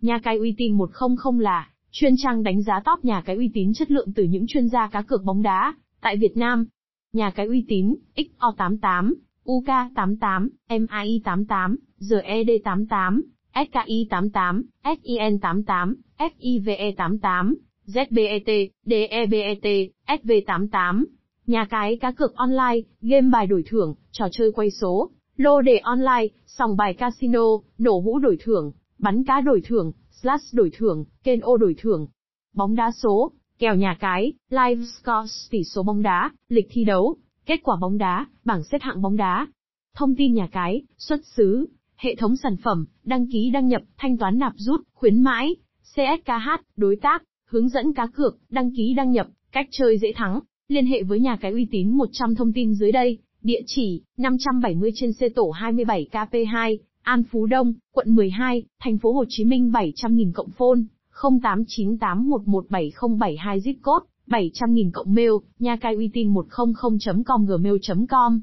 Nhà cái uy tín 100 là chuyên trang đánh giá top nhà cái uy tín chất lượng từ những chuyên gia cá cược bóng đá tại Việt Nam. Nhà cái uy tín XO88, UK88, MAI88, GED88, SKI88, SIN88, FIVE88, ZBET, DEBET, SV88. Nhà cái cá cược online, game bài đổi thưởng, trò chơi quay số, lô đề online, sòng bài casino, nổ hũ đổi thưởng, bắn cá đổi thưởng, slash đổi thưởng, kênh ô đổi thưởng, bóng đá số, kèo nhà cái, live scores tỷ số bóng đá, lịch thi đấu, kết quả bóng đá, bảng xếp hạng bóng đá. Thông tin nhà cái, xuất xứ, hệ thống sản phẩm, đăng ký đăng nhập, thanh toán nạp rút, khuyến mãi, CSKH, đối tác, hướng dẫn cá cược, đăng ký đăng nhập, cách chơi dễ thắng. Liên hệ với nhà cái uy tín 100 thông tin dưới đây, địa chỉ 570 trên C tổ 27 KP2, An Phú Đông, quận 12, thành phố Hồ Chí Minh 700.000 cộng phone, 0898117072 zip code, 700.000 cộng mail, nha cai uy tín 100.com gmail.com